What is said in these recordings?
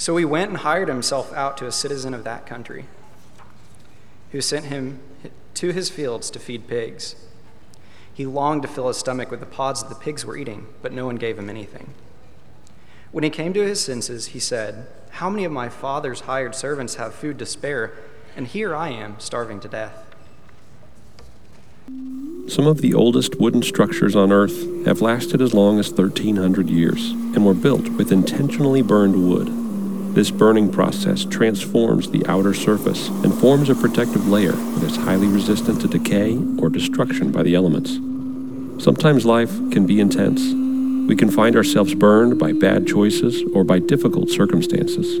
So he went and hired himself out to a citizen of that country, who sent him to his fields to feed pigs. He longed to fill his stomach with the pods that the pigs were eating, but no one gave him anything. When he came to his senses, he said, How many of my father's hired servants have food to spare, and here I am, starving to death? Some of the oldest wooden structures on Earth have lasted as long as 1,300 years and were built with intentionally burned wood. This burning process transforms the outer surface and forms a protective layer that is highly resistant to decay or destruction by the elements. Sometimes life can be intense. We can find ourselves burned by bad choices or by difficult circumstances.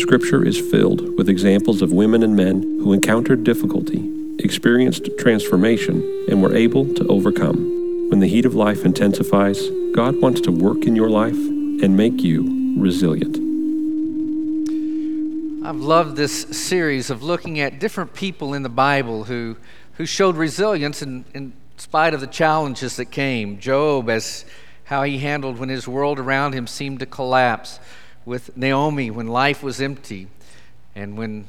Scripture is filled with examples of women and men who encountered difficulty experienced transformation, and were able to overcome. When the heat of life intensifies, God wants to work in your life and make you resilient. I've loved this series of looking at different people in the Bible who, who showed resilience in, in spite of the challenges that came. Job, as how he handled when his world around him seemed to collapse, with Naomi when life was empty, and when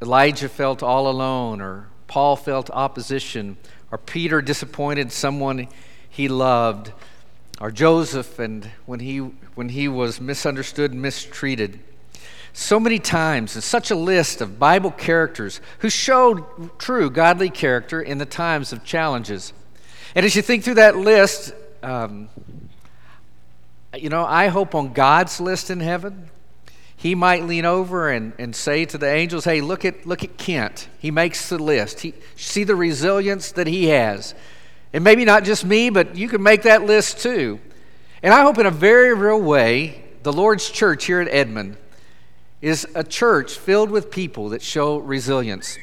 Elijah felt all alone, or Paul felt opposition, or Peter disappointed someone he loved, or Joseph and when he when he was misunderstood mistreated. So many times, and such a list of Bible characters who showed true godly character in the times of challenges. And as you think through that list, um, you know, I hope on God's list in heaven, he might lean over and, and say to the angels, Hey, look at, look at Kent. He makes the list. He, see the resilience that he has. And maybe not just me, but you can make that list too. And I hope in a very real way, the Lord's church here at Edmond is a church filled with people that show resilience.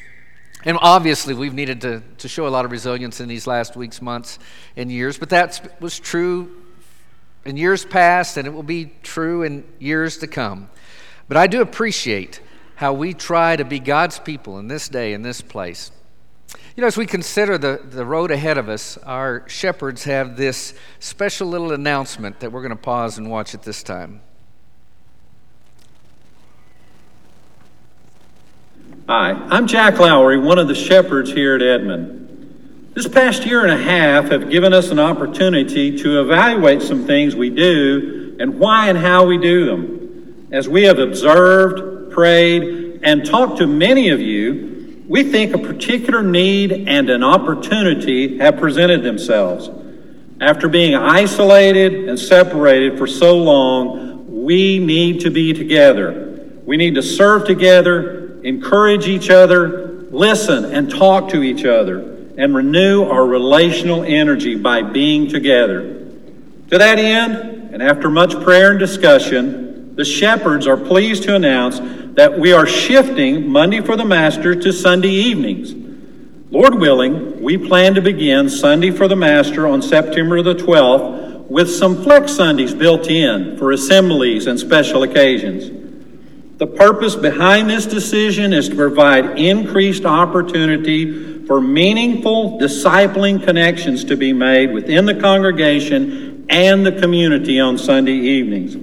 And obviously, we've needed to, to show a lot of resilience in these last weeks, months, and years, but that was true in years past, and it will be true in years to come. But I do appreciate how we try to be God's people in this day, in this place. You know, as we consider the, the road ahead of us, our shepherds have this special little announcement that we're going to pause and watch at this time. Hi, I'm Jack Lowry, one of the shepherds here at Edmond. This past year and a half have given us an opportunity to evaluate some things we do and why and how we do them. As we have observed, prayed, and talked to many of you, we think a particular need and an opportunity have presented themselves. After being isolated and separated for so long, we need to be together. We need to serve together, encourage each other, listen and talk to each other, and renew our relational energy by being together. To that end, and after much prayer and discussion, the shepherds are pleased to announce that we are shifting Monday for the Master to Sunday evenings. Lord willing, we plan to begin Sunday for the Master on September the 12th with some flex Sundays built in for assemblies and special occasions. The purpose behind this decision is to provide increased opportunity for meaningful discipling connections to be made within the congregation and the community on Sunday evenings.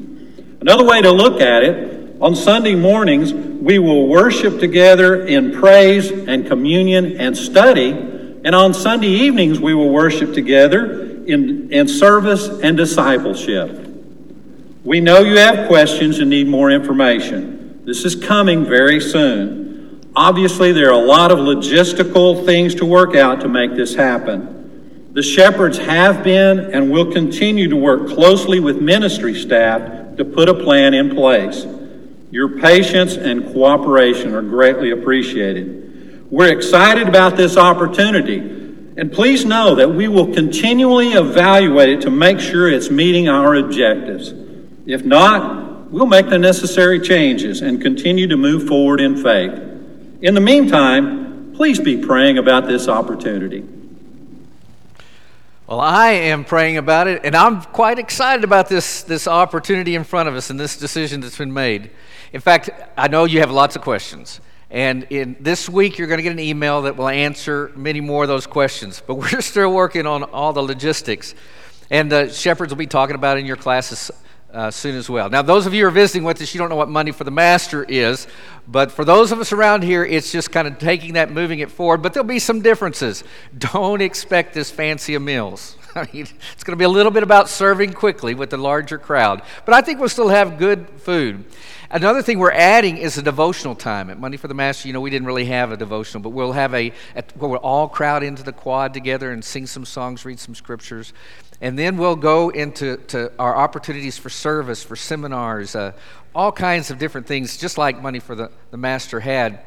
Another way to look at it, on Sunday mornings, we will worship together in praise and communion and study. And on Sunday evenings, we will worship together in, in service and discipleship. We know you have questions and need more information. This is coming very soon. Obviously, there are a lot of logistical things to work out to make this happen. The shepherds have been and will continue to work closely with ministry staff to put a plan in place. Your patience and cooperation are greatly appreciated. We're excited about this opportunity, and please know that we will continually evaluate it to make sure it's meeting our objectives. If not, we'll make the necessary changes and continue to move forward in faith. In the meantime, please be praying about this opportunity. Well, I am praying about it, and I'm quite excited about this, this opportunity in front of us and this decision that's been made. In fact, I know you have lots of questions. And in this week, you're going to get an email that will answer many more of those questions. But we're still working on all the logistics. And the shepherds will be talking about in your classes uh, soon as well. Now, those of you who are visiting with us, you don't know what Monday for the master is, but for those of us around here, it's just kind of taking that, moving it forward. But there'll be some differences. Don't expect this fancy of meals. Mean, it's going to be a little bit about serving quickly with the larger crowd, but I think we'll still have good food. Another thing we're adding is a devotional time at Monday for the Master. You know, we didn't really have a devotional, but we'll have a, where we'll all crowd into the quad together and sing some songs, read some scriptures. And then we'll go into to our opportunities for service, for seminars, uh, all kinds of different things, just like Monday for the, the Master had.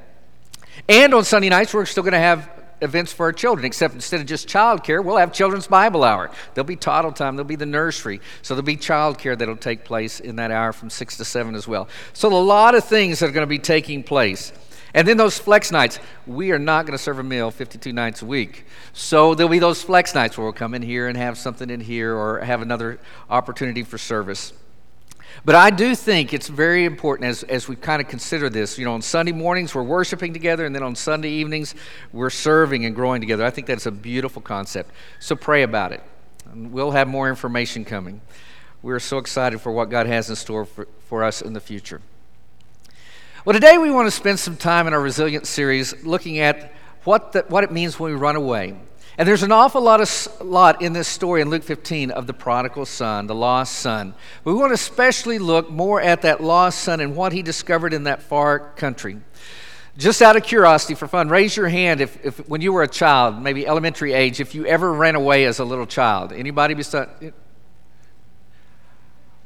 And on Sunday nights, we're still going to have events for our children, except instead of just childcare, we'll have children's Bible hour. There'll be toddle time, there'll be the nursery. So there'll be childcare that'll take place in that hour from 6 to 7 as well. So a lot of things that are going to be taking place. And then those flex nights, we are not going to serve a meal 52 nights a week. So there'll be those flex nights where we'll come in here and have something in here or have another opportunity for service. But I do think it's very important as, as we kind of consider this. You know, on Sunday mornings, we're worshiping together, and then on Sunday evenings, we're serving and growing together. I think that's a beautiful concept. So pray about it. And we'll have more information coming. We're so excited for what God has in store for, for us in the future. Well, today we want to spend some time in our Resilience series looking at what, the, what it means when we run away. And there's an awful lot, of, lot in this story in Luke 15 of the prodigal son, the lost son. We want to especially look more at that lost son and what he discovered in that far country. Just out of curiosity, for fun, raise your hand if, if when you were a child, maybe elementary age, if you ever ran away as a little child. Anybody besides?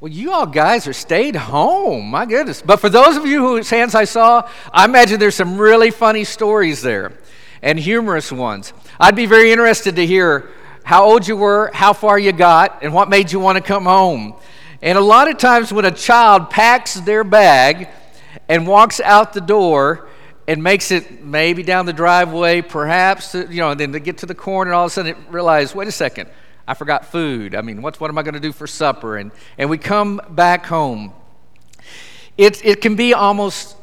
Well, you all guys are stayed home. My goodness. But for those of you whose hands I saw, I imagine there's some really funny stories there and humorous ones. I'd be very interested to hear how old you were, how far you got, and what made you want to come home. And a lot of times when a child packs their bag and walks out the door and makes it maybe down the driveway, perhaps, uh, you know, and then they get to the corner and all of a sudden they realize, wait a second, I forgot food. I mean, what, what am I going to do for supper? And, and we come back home. It, it can be almost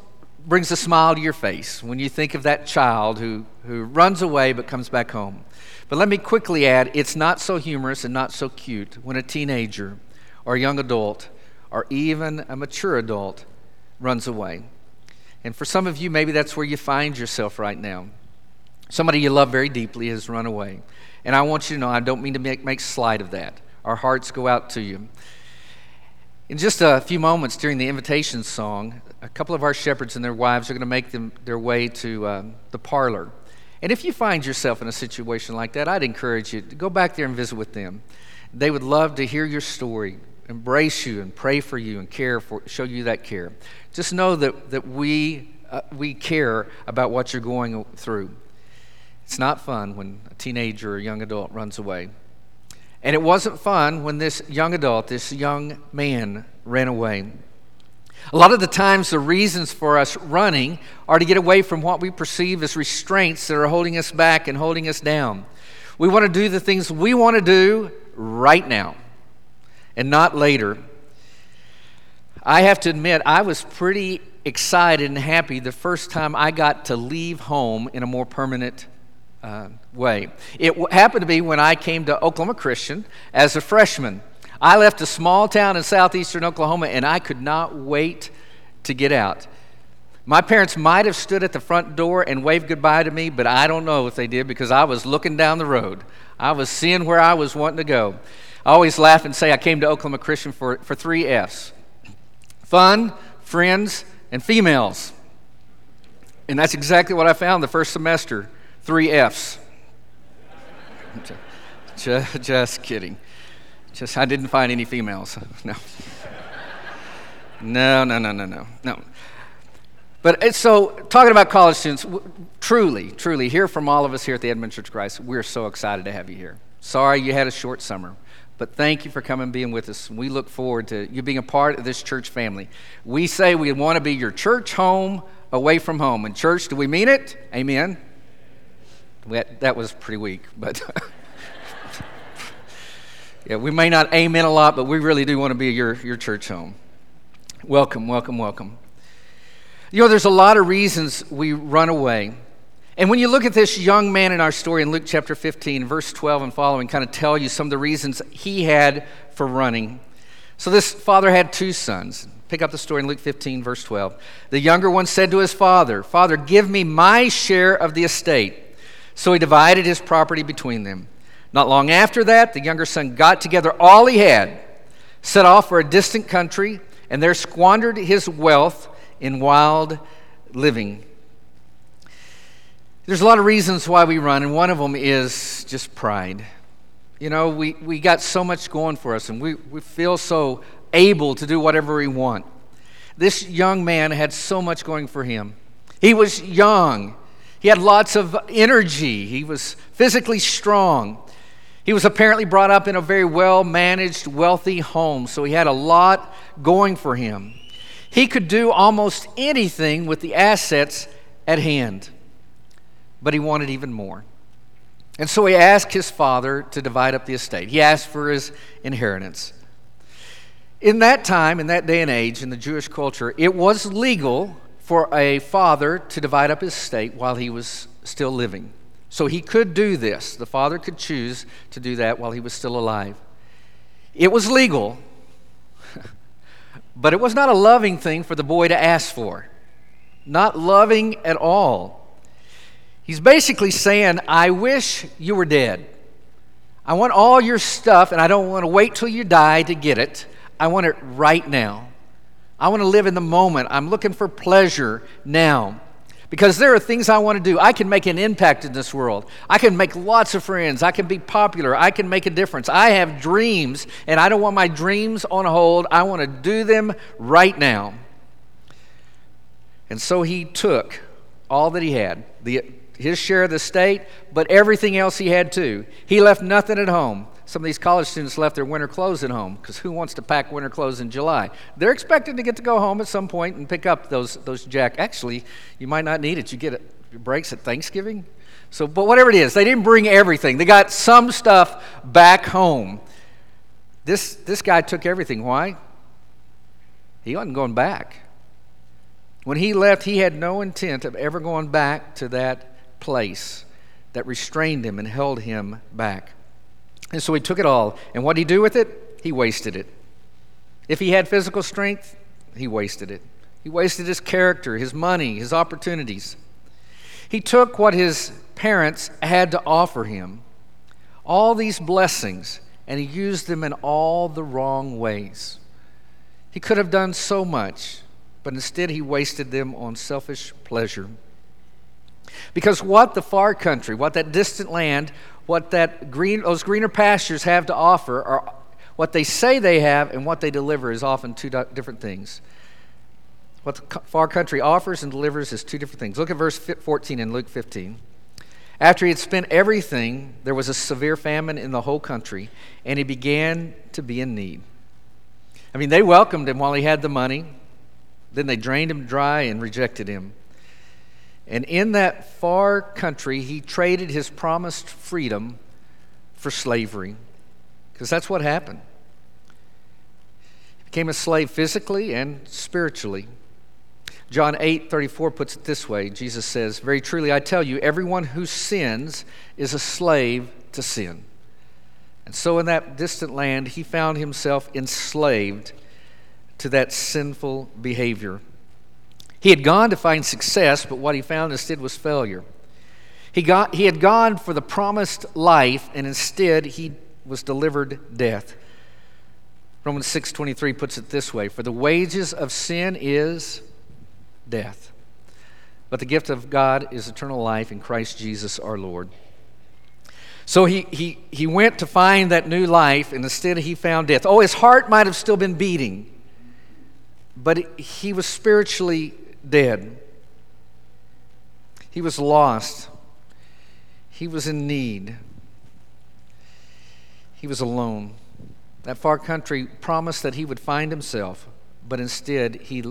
brings a smile to your face when you think of that child who, who runs away but comes back home. But let me quickly add it's not so humorous and not so cute when a teenager or a young adult or even a mature adult runs away. And for some of you, maybe that's where you find yourself right now. Somebody you love very deeply has run away. And I want you to know, I don't mean to make, make slight of that. Our hearts go out to you. In just a few moments during the invitation song, a couple of our shepherds and their wives are going to make them, their way to uh, the parlor. And if you find yourself in a situation like that, I'd encourage you to go back there and visit with them. They would love to hear your story, embrace you, and pray for you and care for, show you that care. Just know that, that we, uh, we care about what you're going through. It's not fun when a teenager or a young adult runs away. And it wasn't fun when this young adult, this young man, ran away. A lot of the times, the reasons for us running are to get away from what we perceive as restraints that are holding us back and holding us down. We want to do the things we want to do right now and not later. I have to admit, I was pretty excited and happy the first time I got to leave home in a more permanent uh, way. It happened to be when I came to Oklahoma Christian as a freshman. I left a small town in southeastern Oklahoma and I could not wait to get out. My parents might have stood at the front door and waved goodbye to me, but I don't know if they did because I was looking down the road. I was seeing where I was wanting to go. I always laugh and say I came to Oklahoma Christian for, for three F's fun, friends, and females. And that's exactly what I found the first semester three F's. just, just kidding. Just, I didn't find any females. No. No, no, no, no, no, no. But uh, so, talking about college students, truly, truly, hear from all of us here at the Edmond Church of Christ, we're so excited to have you here. Sorry you had a short summer, But thank you for coming and being with us. We look forward to you being a part of this church family. We say we want to be your church home away from home. And, church, do we mean it? Amen. That was pretty weak, but. yeah, we may not amen a lot, but we really do want to be your, your church home. Welcome, welcome, welcome. You know, there's a lot of reasons we run away. And when you look at this young man in our story in Luke chapter 15, verse 12 and following, kind of tell you some of the reasons he had for running. So this father had two sons. Pick up the story in Luke 15, verse 12. The younger one said to his father, Father, give me my share of the estate. So he divided his property between them. Not long after that, the younger son got together all he had, set off for a distant country, and there squandered his wealth in wild living. There's a lot of reasons why we run, and one of them is just pride. You know, we, we got so much going for us, and we, we feel so able to do whatever we want. This young man had so much going for him. He was young, he had lots of energy, he was physically strong. He was apparently brought up in a very well managed, wealthy home, so he had a lot going for him. He could do almost anything with the assets at hand, but he wanted even more. And so he asked his father to divide up the estate. He asked for his inheritance. In that time, in that day and age, in the Jewish culture, it was legal for a father to divide up his estate while he was still living. So he could do this. The father could choose to do that while he was still alive. It was legal, but it was not a loving thing for the boy to ask for. Not loving at all. He's basically saying, I wish you were dead. I want all your stuff, and I don't want to wait till you die to get it. I want it right now. I want to live in the moment. I'm looking for pleasure now. Because there are things I want to do. I can make an impact in this world. I can make lots of friends. I can be popular. I can make a difference. I have dreams, and I don't want my dreams on hold. I want to do them right now. And so he took all that he had the, his share of the state, but everything else he had too. He left nothing at home. Some of these college students left their winter clothes at home because who wants to pack winter clothes in July? They're expected to get to go home at some point and pick up those, those jack. Actually, you might not need it. You get it, breaks at Thanksgiving. So, but whatever it is, they didn't bring everything. They got some stuff back home. This, this guy took everything. Why? He wasn't going back. When he left, he had no intent of ever going back to that place that restrained him and held him back. And so he took it all. And what did he do with it? He wasted it. If he had physical strength, he wasted it. He wasted his character, his money, his opportunities. He took what his parents had to offer him, all these blessings, and he used them in all the wrong ways. He could have done so much, but instead he wasted them on selfish pleasure. Because what the far country, what that distant land, what that green, those greener pastures have to offer are what they say they have and what they deliver is often two different things. What the far country offers and delivers is two different things. Look at verse 14 in Luke 15. After he had spent everything, there was a severe famine in the whole country, and he began to be in need. I mean, they welcomed him while he had the money, then they drained him dry and rejected him. And in that far country, he traded his promised freedom for slavery. Because that's what happened. He became a slave physically and spiritually. John 8 34 puts it this way Jesus says, Very truly I tell you, everyone who sins is a slave to sin. And so in that distant land, he found himself enslaved to that sinful behavior. He had gone to find success, but what he found instead was failure. He, got, he had gone for the promised life, and instead he was delivered death. Romans 6:23 puts it this way, for the wages of sin is death. But the gift of God is eternal life in Christ Jesus our Lord. So he, he, he went to find that new life, and instead he found death. Oh, his heart might have still been beating, but he was spiritually dead. He was lost. He was in need. He was alone. that far country, promised that he would find himself, but instead he,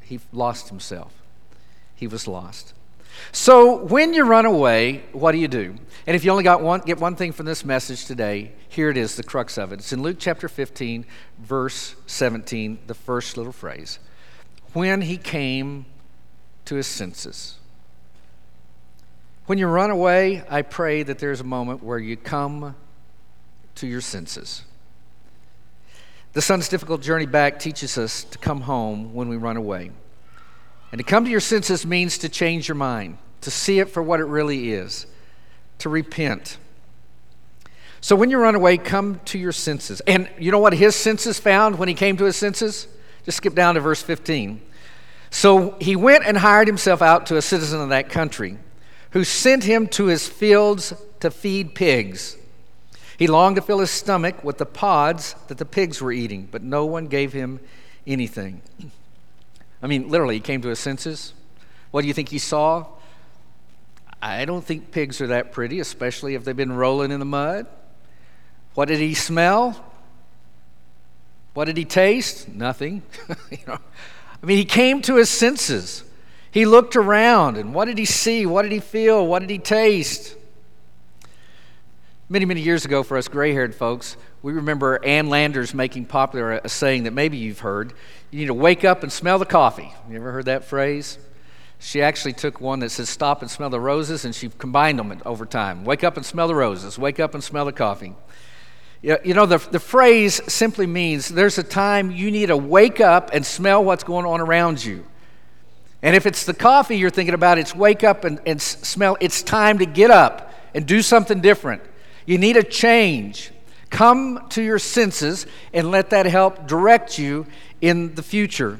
he lost himself. He was lost. So when you run away, what do you do? And if you only got one, get one thing from this message today, here it is, the crux of it. It's in Luke chapter 15, verse 17, the first little phrase. When he came to his senses. When you run away, I pray that there's a moment where you come to your senses. The son's difficult journey back teaches us to come home when we run away. And to come to your senses means to change your mind, to see it for what it really is, to repent. So when you run away, come to your senses. And you know what his senses found when he came to his senses? Just skip down to verse 15. So he went and hired himself out to a citizen of that country who sent him to his fields to feed pigs. He longed to fill his stomach with the pods that the pigs were eating, but no one gave him anything. I mean, literally, he came to his senses. What do you think he saw? I don't think pigs are that pretty, especially if they've been rolling in the mud. What did he smell? What did he taste? Nothing. you know, I mean, he came to his senses. He looked around, and what did he see? What did he feel? What did he taste? Many, many years ago, for us gray haired folks, we remember Ann Landers making popular a saying that maybe you've heard you need to wake up and smell the coffee. You ever heard that phrase? She actually took one that says stop and smell the roses and she combined them over time. Wake up and smell the roses, wake up and smell the coffee. You know, the, the phrase simply means there's a time you need to wake up and smell what's going on around you. And if it's the coffee you're thinking about, it's wake up and, and smell. It's time to get up and do something different. You need a change. Come to your senses and let that help direct you in the future.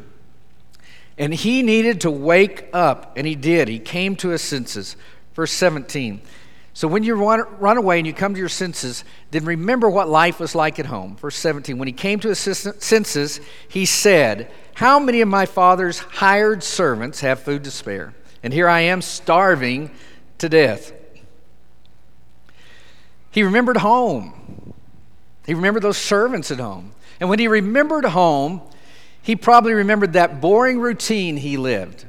And he needed to wake up, and he did. He came to his senses. Verse 17. So when you run, run away and you come to your senses, then remember what life was like at home. Verse 17. When he came to his senses, he said, How many of my father's hired servants have food to spare? And here I am starving to death. He remembered home. He remembered those servants at home. And when he remembered home, he probably remembered that boring routine he lived.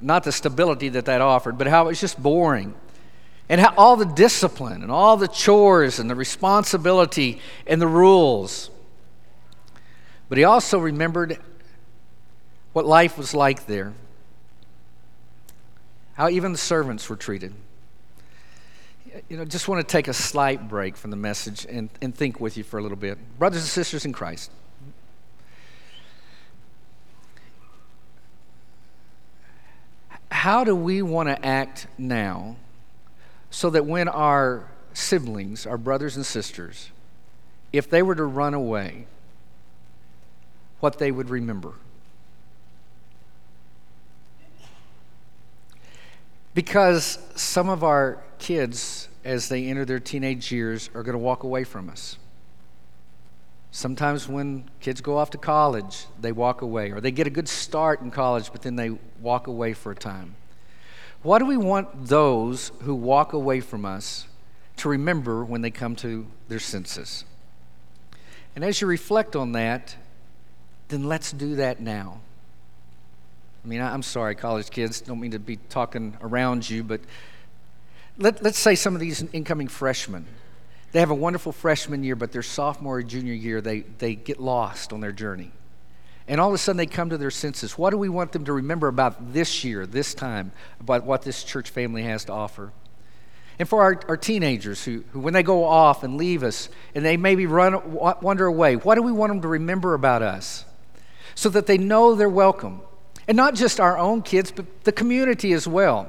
Not the stability that that offered, but how it was just boring. And how all the discipline and all the chores and the responsibility and the rules. But he also remembered what life was like there, how even the servants were treated you know, just want to take a slight break from the message and, and think with you for a little bit. Brothers and sisters in Christ, how do we want to act now so that when our siblings, our brothers and sisters, if they were to run away, what they would remember? Because some of our kids, as they enter their teenage years, are going to walk away from us. Sometimes when kids go off to college, they walk away, or they get a good start in college, but then they walk away for a time. What do we want those who walk away from us to remember when they come to their senses? And as you reflect on that, then let's do that now. I mean, I'm sorry, college kids, don't mean to be talking around you, but let, let's say some of these incoming freshmen, they have a wonderful freshman year, but their sophomore or junior year, they, they get lost on their journey. And all of a sudden, they come to their senses. What do we want them to remember about this year, this time, about what this church family has to offer? And for our, our teenagers who, who, when they go off and leave us and they maybe run, wander away, what do we want them to remember about us? So that they know they're welcome. And not just our own kids, but the community as well.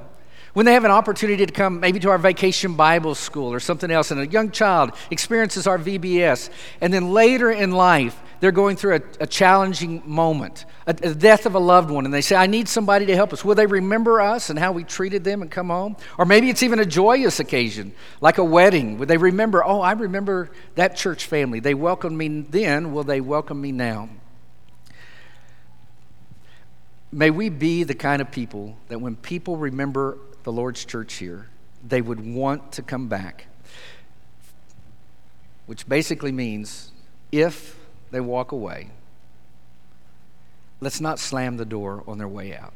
When they have an opportunity to come maybe to our vacation Bible school or something else, and a young child experiences our VBS, and then later in life, they're going through a, a challenging moment, a, a, death of a loved one, and they say, I need somebody to help us. Will they remember us and how we treated them and come home? Or maybe it's even a joyous occasion, like a wedding. Would they remember, oh, I remember that church family. They welcomed me then. Will they welcome me now? May we be the kind of people that when people remember the Lord's church here, they would want to come back. which basically means if they walk away, let's not slam the door on their way out.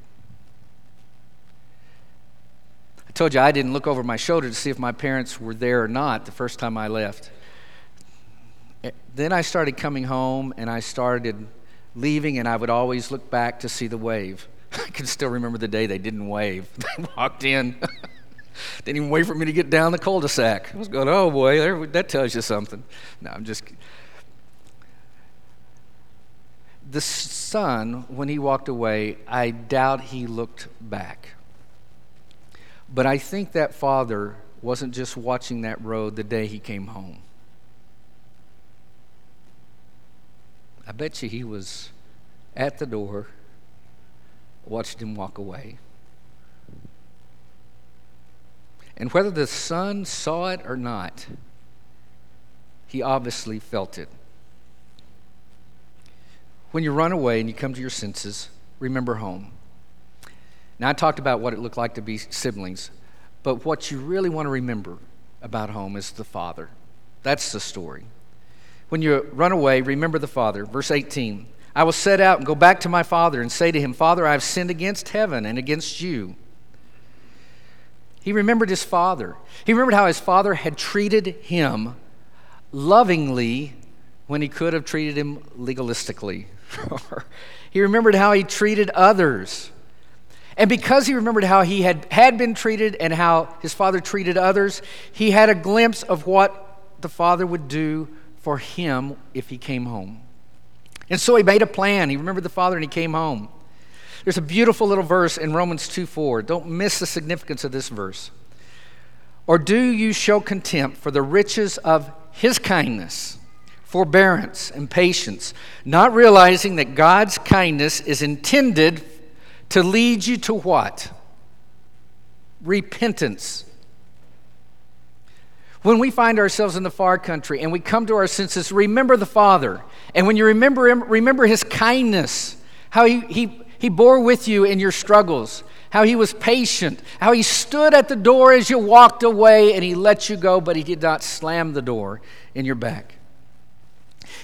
I told you I didn't look over my shoulder to see if my parents were there or not the first time I left. Eh, then I started coming home and I started leaving, and I would always look back to see the wave. I can still remember the day they didn't wave. They walked in, didn't even wait for me to get down the cul de sac. I was going, oh boy, there, that tells you something. No, I'm just. The son, when he walked away, I doubt he looked back. But I think that father wasn't just watching that road the day he came home. I bet you he was at the door, watched him walk away. And whether the son saw it or not, he obviously felt it. When you run away and you come to your senses, remember home. Now, I talked about what it looked like to be siblings, but what you really want to remember about home is the father. That's the story. When you run away, remember the Father. Verse 18 I will set out and go back to my Father and say to him, Father, I have sinned against heaven and against you. He remembered his father. He remembered how his father had treated him lovingly when he could have treated him legalistically. he remembered how he treated others. And because he remembered how he had, had been treated and how his father treated others, he had a glimpse of what the father would do for him if he came home. And so he made a plan. He remembered the Father and he came home. There's a beautiful little verse in Romans 2 4. Don't miss the significance of this verse. Or do you show contempt for the riches of his kindness, forbearance, and patience, not realizing that God's kindness is intended to lead you to what? Repentance when we find ourselves in the far country and we come to our senses, remember the Father. And when you remember Him, remember His kindness, how He, he, he bore with you in your struggles, how He was patient, how He stood at the door as you walked away and He let you go, but He did not slam the door in your back.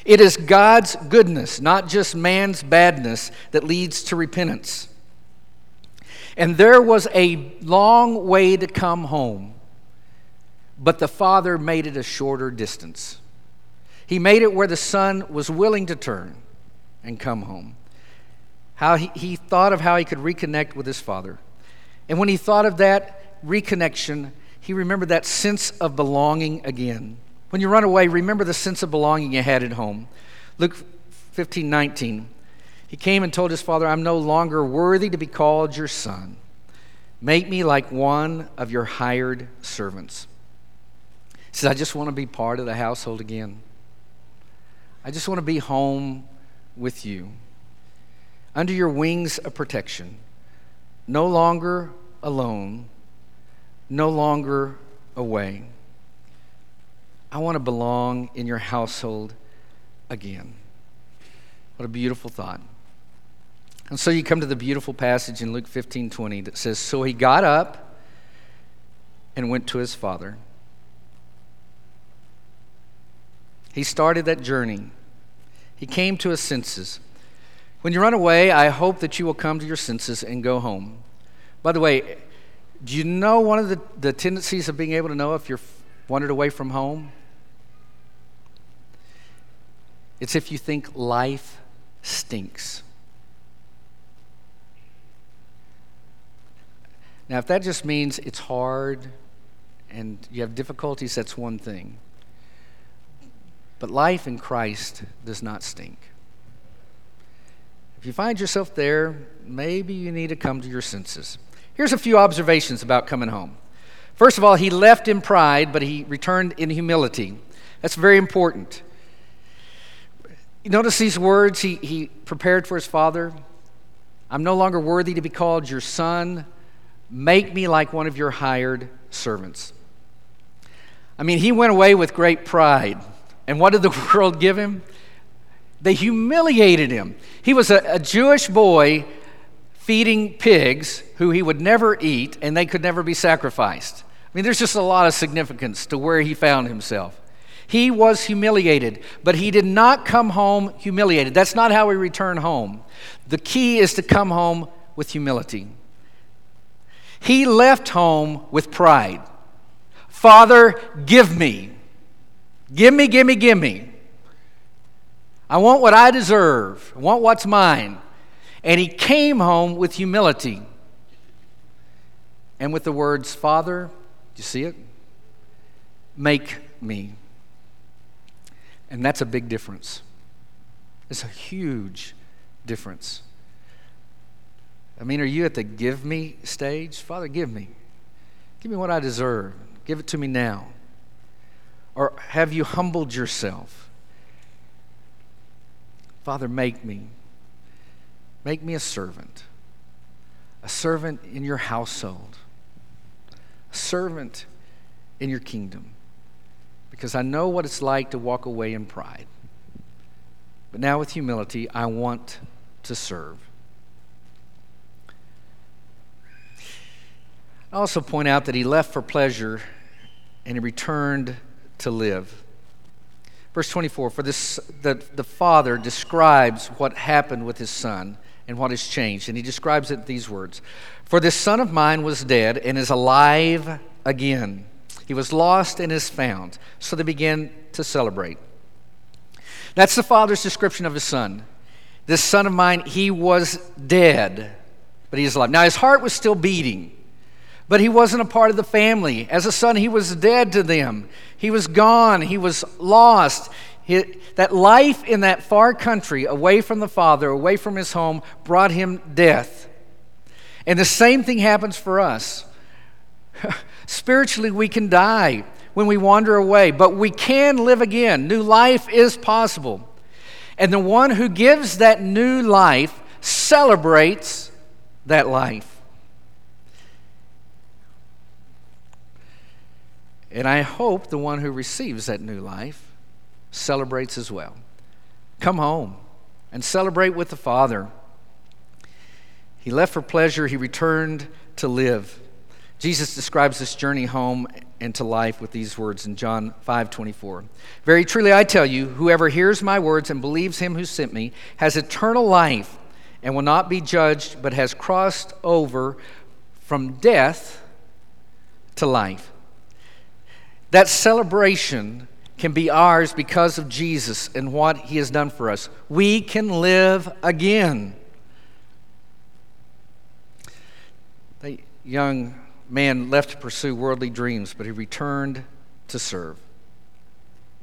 It is God's goodness, not just man's badness, that leads to repentance. And there was a long way to come home but the Father made it a shorter distance. He made it where the Son was willing to turn and come home. How he, he thought of how he could reconnect with his Father. And when he thought of that reconnection, he remembered that sense of belonging again. When you run away, remember the sense of belonging you had at home. Luke 15 19. He came and told his father, I'm no longer worthy to be called your son. Make me like one of your hired servants says, I just want to be part of the household again. I just want to be home with you. Under your wings of protection. No longer alone. No longer away. I want to belong in your household again. What a beautiful thought. And so you come to the beautiful passage in Luke 15 20 that says, So he got up and went to his father. He started that journey. He came to his senses. When you run away, I hope that you will come to your senses and go home. By the way, do you know one of the, the tendencies of being able to know if you're wandered away from home? It's if you think life stinks. Now, if that just means it's hard and you have difficulties, that's one thing. But life in Christ does not stink. If you find yourself there, maybe you need to come to your senses. Here's a few observations about coming home. First of all, he left in pride, but he returned in humility. That's very important. Notice these words he, he prepared for his father I'm no longer worthy to be called your son. Make me like one of your hired servants. I mean, he went away with great pride. And what did the world give him? They humiliated him. He was a, a Jewish boy feeding pigs who he would never eat and they could never be sacrificed. I mean, there's just a lot of significance to where he found himself. He was humiliated, but he did not come home humiliated. That's not how we return home. The key is to come home with humility. He left home with pride. Father, give me. Give me, give me, give me. I want what I deserve. I want what's mine. And he came home with humility and with the words, Father, do you see it? Make me. And that's a big difference. It's a huge difference. I mean, are you at the give me stage? Father, give me. Give me what I deserve. Give it to me now. Or have you humbled yourself? Father, make me. Make me a servant. A servant in your household. A servant in your kingdom. Because I know what it's like to walk away in pride. But now, with humility, I want to serve. I also point out that he left for pleasure and he returned to live. Verse 24 For this, the, the father describes what happened with his son and what has changed. And he describes it these words For this son of mine was dead and is alive again. He was lost and is found. So they began to celebrate. That's the father's description of his son. This son of mine, he was dead, but he is alive. Now his heart was still beating. But he wasn't a part of the family. As a son, he was dead to them. He was gone. He was lost. He, that life in that far country, away from the father, away from his home, brought him death. And the same thing happens for us. Spiritually, we can die when we wander away, but we can live again. New life is possible. And the one who gives that new life celebrates that life. And I hope the one who receives that new life celebrates as well. Come home and celebrate with the Father. He left for pleasure, he returned to live. Jesus describes this journey home and to life with these words in John 5 24. Very truly I tell you, whoever hears my words and believes him who sent me has eternal life and will not be judged, but has crossed over from death to life. That celebration can be ours because of Jesus and what he has done for us. We can live again. The young man left to pursue worldly dreams, but he returned to serve.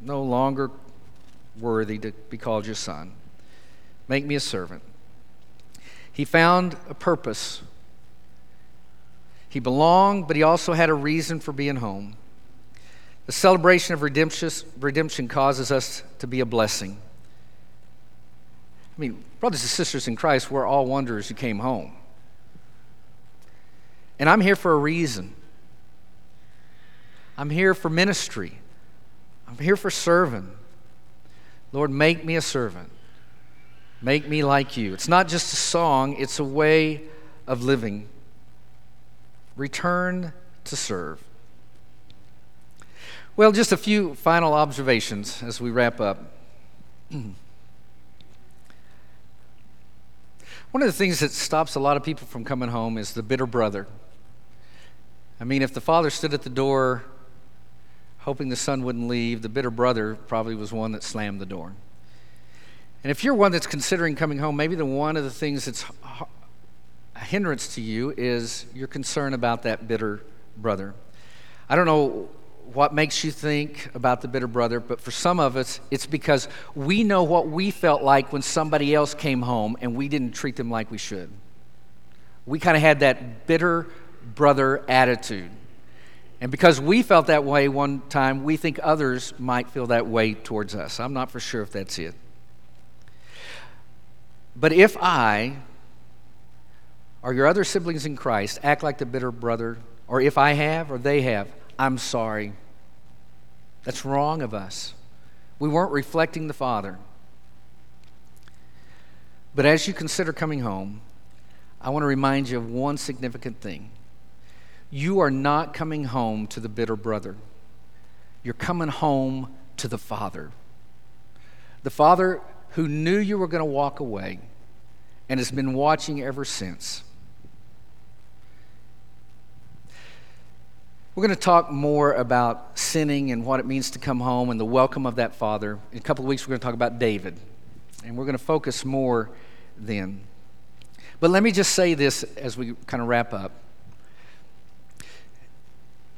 No longer worthy to be called your son. Make me a servant. He found a purpose. He belonged, but he also had a reason for being home. The celebration of redemption causes us to be a blessing. I mean, brothers and sisters in Christ, we're all wanderers who came home. And I'm here for a reason. I'm here for ministry. I'm here for serving. Lord, make me a servant. Make me like you. It's not just a song, it's a way of living. Return to serve. Well, just a few final observations as we wrap up. One of the things that stops a lot of people from coming home is the bitter brother. I mean, if the father stood at the door hoping the son wouldn't leave, the bitter brother probably was one that slammed the door. And if you're one that's considering coming home, maybe the one of the things that's a hindrance to you is your concern about that bitter brother. I don't know what makes you think about the bitter brother, but for some of us, it's because we know what we felt like when somebody else came home and we didn't treat them like we should. We kind of had that bitter brother attitude. And because we felt that way one time, we think others might feel that way towards us. I'm not for sure if that's it. But if I or your other siblings in Christ act like the bitter brother, or if I have or they have, I'm sorry. That's wrong of us. We weren't reflecting the Father. But as you consider coming home, I want to remind you of one significant thing. You are not coming home to the bitter brother. You're coming home to the Father. The Father who knew you were going to walk away and has been watching ever since. We're going to talk more about sinning and what it means to come home and the welcome of that Father. In a couple of weeks, we're going to talk about David, and we're going to focus more then. But let me just say this as we kind of wrap up.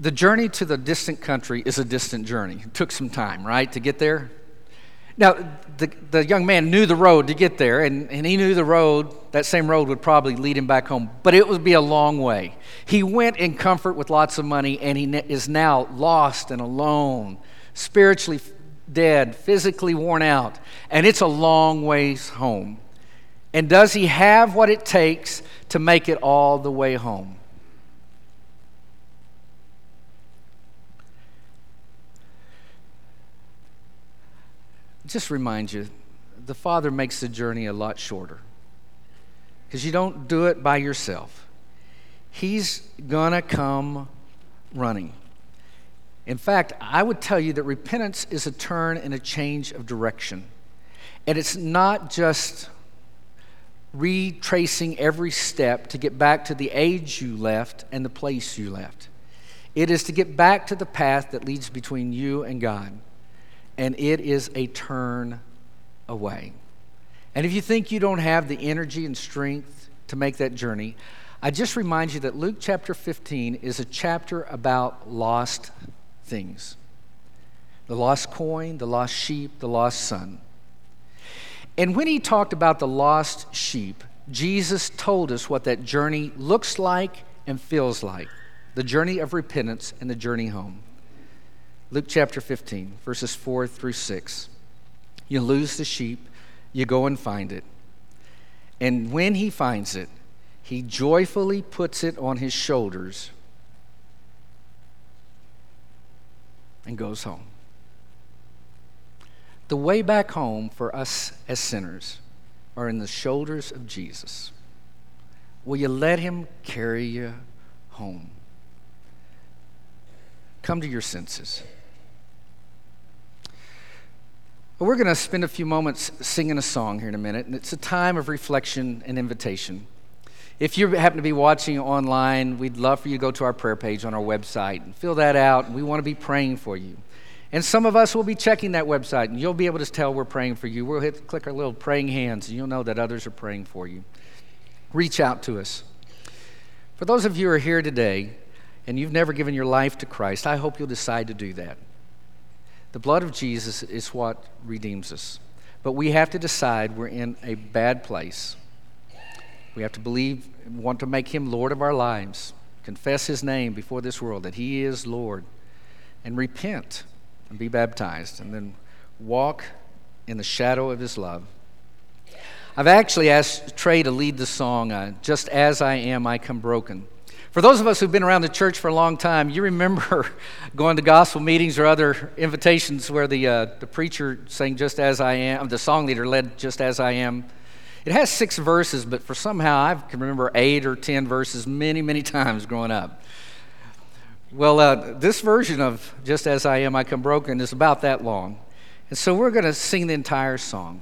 The journey to the distant country is a distant journey. It took some time, right, to get there? Now, the, the young man knew the road to get there, and, and he knew the road, that same road would probably lead him back home, but it would be a long way. He went in comfort with lots of money, and he is now lost and alone, spiritually dead, physically worn out, and it's a long ways home. And does he have what it takes to make it all the way home? Just remind you the Father makes the journey a lot shorter because you don't do it by yourself. He's going to come running. In fact, I would tell you that repentance is a turn and a change of direction. And it's not just retracing every step to get back to the age you left and the place you left. It is to get back to the path that leads between you and God and it is a turn away. And if you think you don't have the energy and strength to make that journey, I just remind you that Luke chapter 15 is a chapter about lost things the lost coin, the lost sheep, the lost son. And when he talked about the lost sheep, Jesus told us what that journey looks like and feels like the journey of repentance and the journey home. Luke chapter 15, verses 4 through 6. You lose the sheep, you go and find it. And when he finds it, he joyfully puts it on his shoulders and goes home. The way back home for us as sinners are in the shoulders of Jesus. Will you let him carry you home? Come to your senses. We're going to spend a few moments singing a song here in a minute, and it's a time of reflection and invitation. If you happen to be watching online, we'd love for you to go to our prayer page on our website and fill that out. We want to be praying for you. And some of us will be checking that website, and you'll be able to tell we're praying for you. We'll hit, click our little praying hands, and you'll know that others are praying for you. Reach out to us. For those of you who are here today and you've never given your life to Christ, I hope you'll decide to do that. The blood of Jesus is what redeems us. But we have to decide we're in a bad place. We have to believe, want to make Him Lord of our lives, confess His name before this world, that He is Lord, and repent and be baptized, and then walk in the shadow of His love. I've actually asked Trey to lead the song, uh, Just As I Am, I Come Broken. For those of us who've been around the church for a long time, you remember going to gospel meetings or other invitations where the, uh, the preacher sang Just As I Am, the song leader led Just As I Am. It has six verses, but for somehow I can remember eight or ten verses many, many times growing up. Well, uh, this version of Just As I Am, I Come Broken is about that long. And so we're going to sing the entire song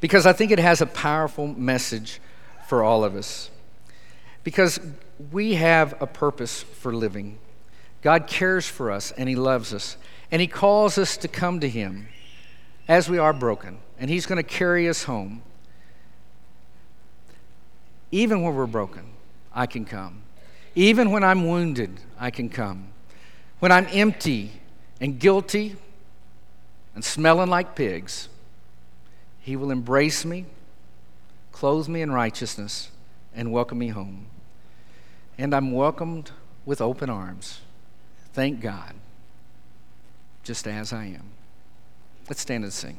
because I think it has a powerful message for all of us. Because we have a purpose for living. God cares for us and He loves us. And He calls us to come to Him as we are broken. And He's going to carry us home. Even when we're broken, I can come. Even when I'm wounded, I can come. When I'm empty and guilty and smelling like pigs, He will embrace me, clothe me in righteousness, and welcome me home and I'm welcomed with open arms. Thank God, just as I am. Let's stand and sing.